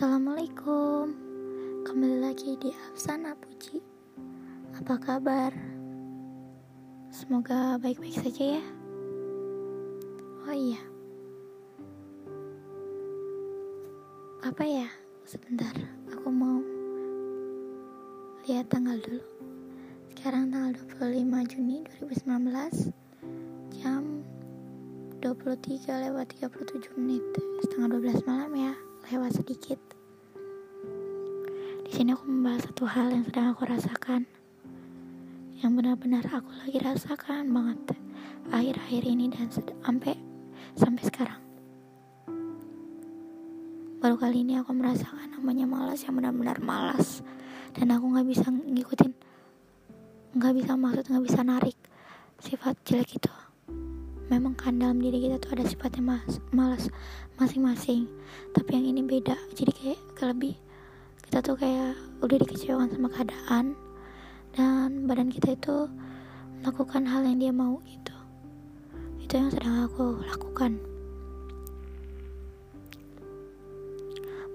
Assalamualaikum Kembali lagi di Afsana Puji Apa kabar? Semoga baik-baik saja ya Oh iya Apa ya? Sebentar Aku mau Lihat tanggal dulu Sekarang tanggal 25 Juni 2019 Jam 23 lewat 37 menit Setengah 12 malam ya lewat sedikit. Di sini aku membahas satu hal yang sedang aku rasakan, yang benar-benar aku lagi rasakan banget akhir-akhir ini dan sampai sampai sekarang. Baru kali ini aku merasakan namanya malas yang benar-benar malas. Dan aku nggak bisa ngikutin, nggak bisa maksud nggak bisa narik sifat jelek itu. Memang kan dalam diri kita tuh ada sifatnya mas malas masing-masing. Tapi yang ini beda jadi kayak lebih kita tuh kayak udah dikecewakan sama keadaan dan badan kita itu melakukan hal yang dia mau gitu. Itu yang sedang aku lakukan.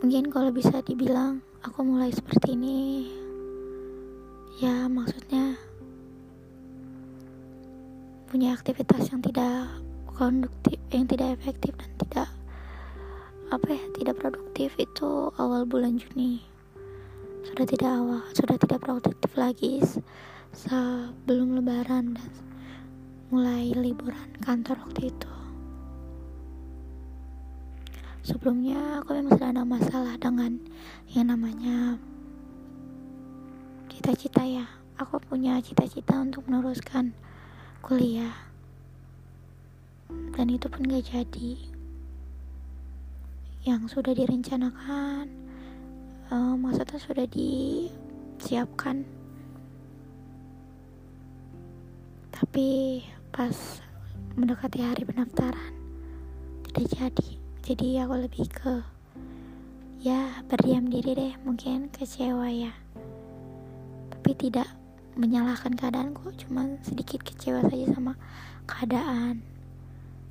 Mungkin kalau bisa dibilang aku mulai seperti ini ya maksudnya punya aktivitas yang tidak konduktif yang tidak efektif dan tidak apa ya tidak produktif itu awal bulan Juni sudah tidak awal sudah tidak produktif lagi sebelum lebaran dan mulai liburan kantor waktu itu. Sebelumnya aku memang sudah ada masalah dengan yang namanya cita-cita ya. Aku punya cita-cita untuk meneruskan kuliah. Dan itu pun gak jadi. Yang sudah direncanakan uh, maksudnya sudah disiapkan. Tapi pas mendekati hari pendaftaran tidak jadi. Jadi aku lebih ke ya berdiam diri deh mungkin kecewa ya. Tapi tidak menyalahkan keadaanku cuma sedikit kecewa saja sama keadaan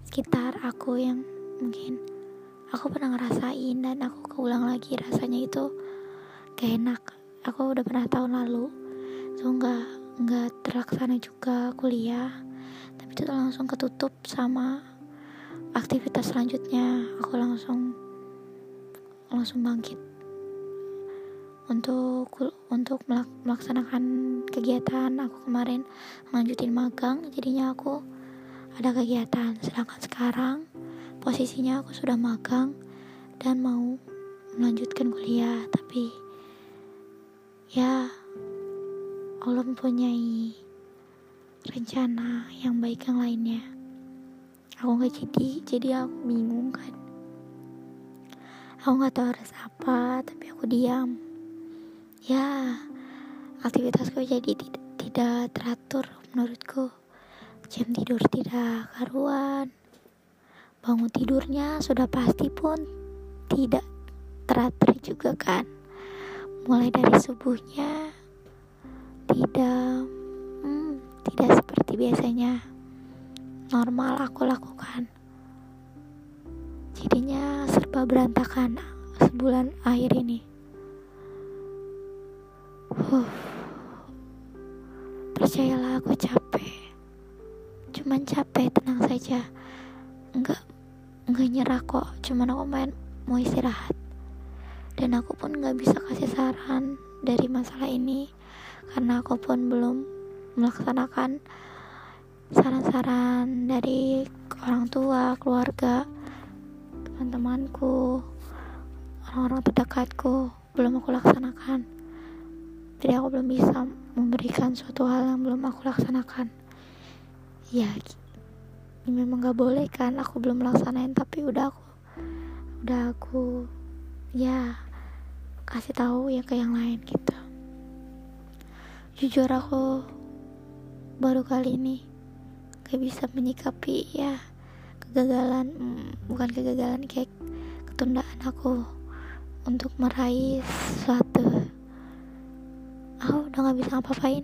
sekitar aku yang mungkin aku pernah ngerasain dan aku keulang lagi rasanya itu gak enak. Aku udah pernah tahun lalu. So nggak nggak terlaksana juga kuliah. Tapi itu langsung ketutup sama aktivitas selanjutnya. Aku langsung langsung bangkit. Untuk untuk melaksanakan kegiatan aku kemarin lanjutin magang jadinya aku ada kegiatan. Sedangkan sekarang posisinya aku sudah magang dan mau melanjutkan kuliah. Tapi ya Allah mempunyai rencana yang baik yang lainnya. Aku nggak jadi jadi aku bingung kan. Aku nggak tahu harus apa tapi aku diam. Ya aktivitasku jadi tidak, tidak teratur menurutku. Jam tidur tidak karuan. Bangun tidurnya sudah pasti pun tidak teratur juga kan mulai dari subuhnya tidak hmm, tidak seperti biasanya normal aku lakukan jadinya serba berantakan sebulan akhir ini Huh. Percayalah aku capek. Cuman capek, tenang saja. Enggak enggak nyerah kok. Cuman aku main mau istirahat. Dan aku pun nggak bisa kasih saran dari masalah ini karena aku pun belum melaksanakan saran-saran dari orang tua, keluarga, teman-temanku, orang-orang terdekatku belum aku laksanakan. Jadi aku belum bisa memberikan suatu hal yang belum aku laksanakan. Ya memang gak boleh kan aku belum melaksanain tapi udah aku udah aku ya kasih tahu ya ke yang lain gitu. Jujur aku baru kali ini gak bisa menyikapi ya kegagalan hmm, bukan kegagalan kayak ketundaan aku untuk meraih sesuatu. Aku udah gak bisa ngapain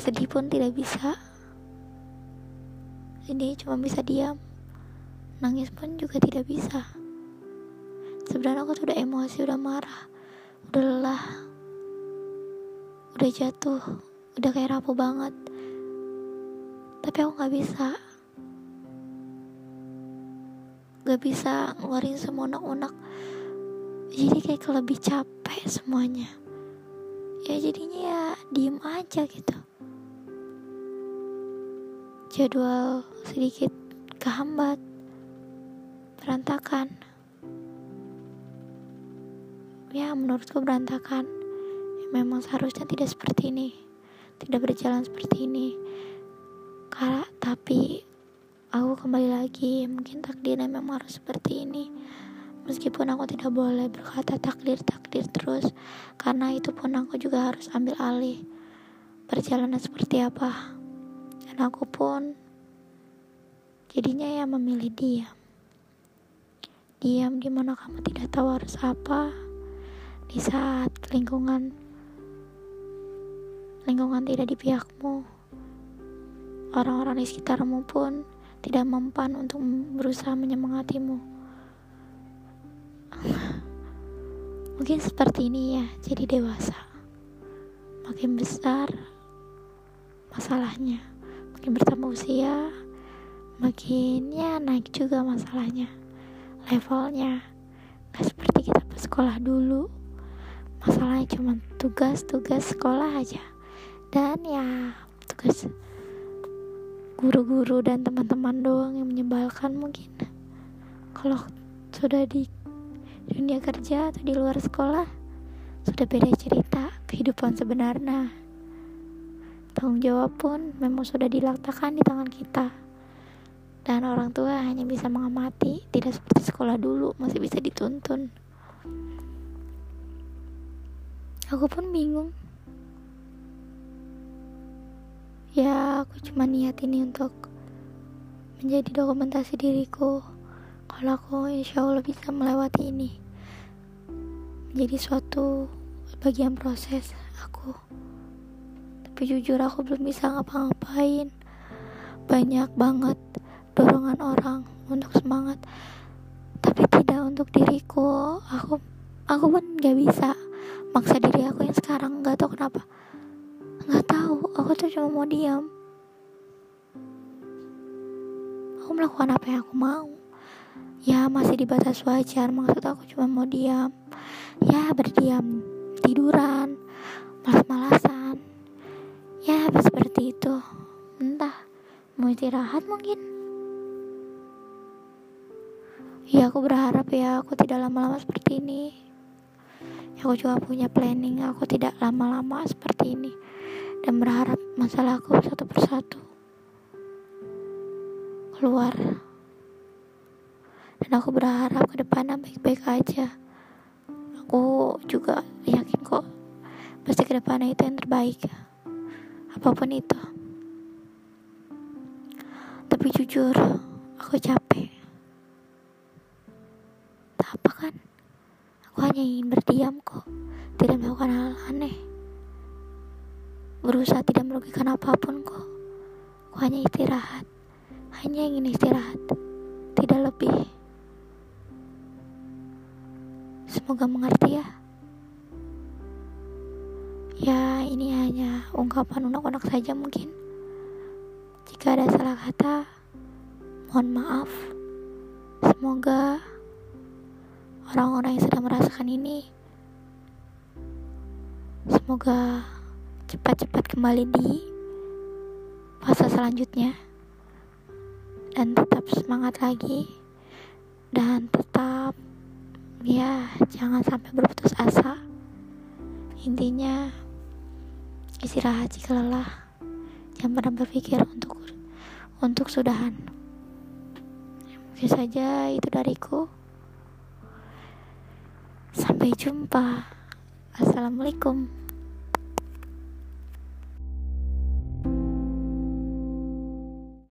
sedih pun tidak bisa. Jadi cuma bisa diam. Nangis pun juga tidak bisa sebenarnya aku tuh udah emosi udah marah udah lelah udah jatuh udah kayak rapuh banget. Tapi aku nggak bisa nggak bisa ngeluarin semua unek-unek. Jadi kayak lebih capek semuanya. Ya jadinya ya diem aja gitu. Jadwal sedikit kehambat berantakan ya menurutku berantakan. Memang seharusnya tidak seperti ini. Tidak berjalan seperti ini. Karena tapi aku kembali lagi. Mungkin takdirnya memang harus seperti ini. Meskipun aku tidak boleh berkata takdir takdir terus karena itu pun aku juga harus ambil alih perjalanan seperti apa. Dan aku pun jadinya ya memilih diam. Diam di mana kamu tidak tahu harus apa di saat lingkungan lingkungan tidak di pihakmu orang-orang di sekitarmu pun tidak mempan untuk berusaha menyemangatimu. Mungkin seperti ini ya jadi dewasa. Makin besar masalahnya. Makin bertambah usia makin ya naik juga masalahnya. Levelnya. Gak seperti kita pas sekolah dulu masalahnya cuma tugas-tugas sekolah aja. Dan ya tugas guru-guru dan teman-teman doang yang menyebalkan mungkin. Kalau sudah di dunia kerja atau di luar sekolah sudah beda cerita kehidupan sebenarnya. Tanggung jawab pun memang sudah diletakkan di tangan kita. Dan orang tua hanya bisa mengamati tidak seperti sekolah dulu masih bisa dituntun aku pun bingung. Ya aku cuma niat ini untuk menjadi dokumentasi diriku. Kalau aku insya Allah bisa melewati ini menjadi suatu bagian proses aku. Tapi jujur aku belum bisa ngapa-ngapain. Banyak banget dorongan orang untuk semangat tapi tidak untuk diriku. Aku aku pun gak bisa maksa diri aku yang sekarang nggak tahu kenapa. Nggak tahu aku tuh cuma mau diam. Aku melakukan apa yang aku mau. Ya masih di batas wajar maksud aku cuma mau diam. Ya berdiam tiduran malas-malasan. Ya seperti itu. Entah mau istirahat mungkin. Ya aku berharap ya aku tidak lama-lama seperti ini aku juga punya planning aku tidak lama-lama seperti ini dan berharap masalahku satu persatu keluar. Dan aku berharap ke depannya baik-baik aja. Aku juga yakin kok pasti ke depannya itu yang terbaik apa pun itu. Tapi jujur aku capek hanya ingin berdiam kok. Tidak melakukan hal aneh. Berusaha tidak merugikan apa pun kok. Aku hanya istirahat. Hanya ingin istirahat. Tidak lebih. Semoga mengerti ya. Ya ini hanya ungkapan unek-unek saja mungkin. Jika ada salah kata mohon maaf. Semoga orang-orang yang sedang merasakan ini. Semoga cepat-cepat kembali di fase selanjutnya. Dan tetap semangat lagi. Dan tetap ya jangan sampai berputus asa. Intinya istirahat jika lelah. Jangan pernah berpikir untuk untuk sudahan. Mungkin saja itu dariku sampai jumpa. Assalamualaikum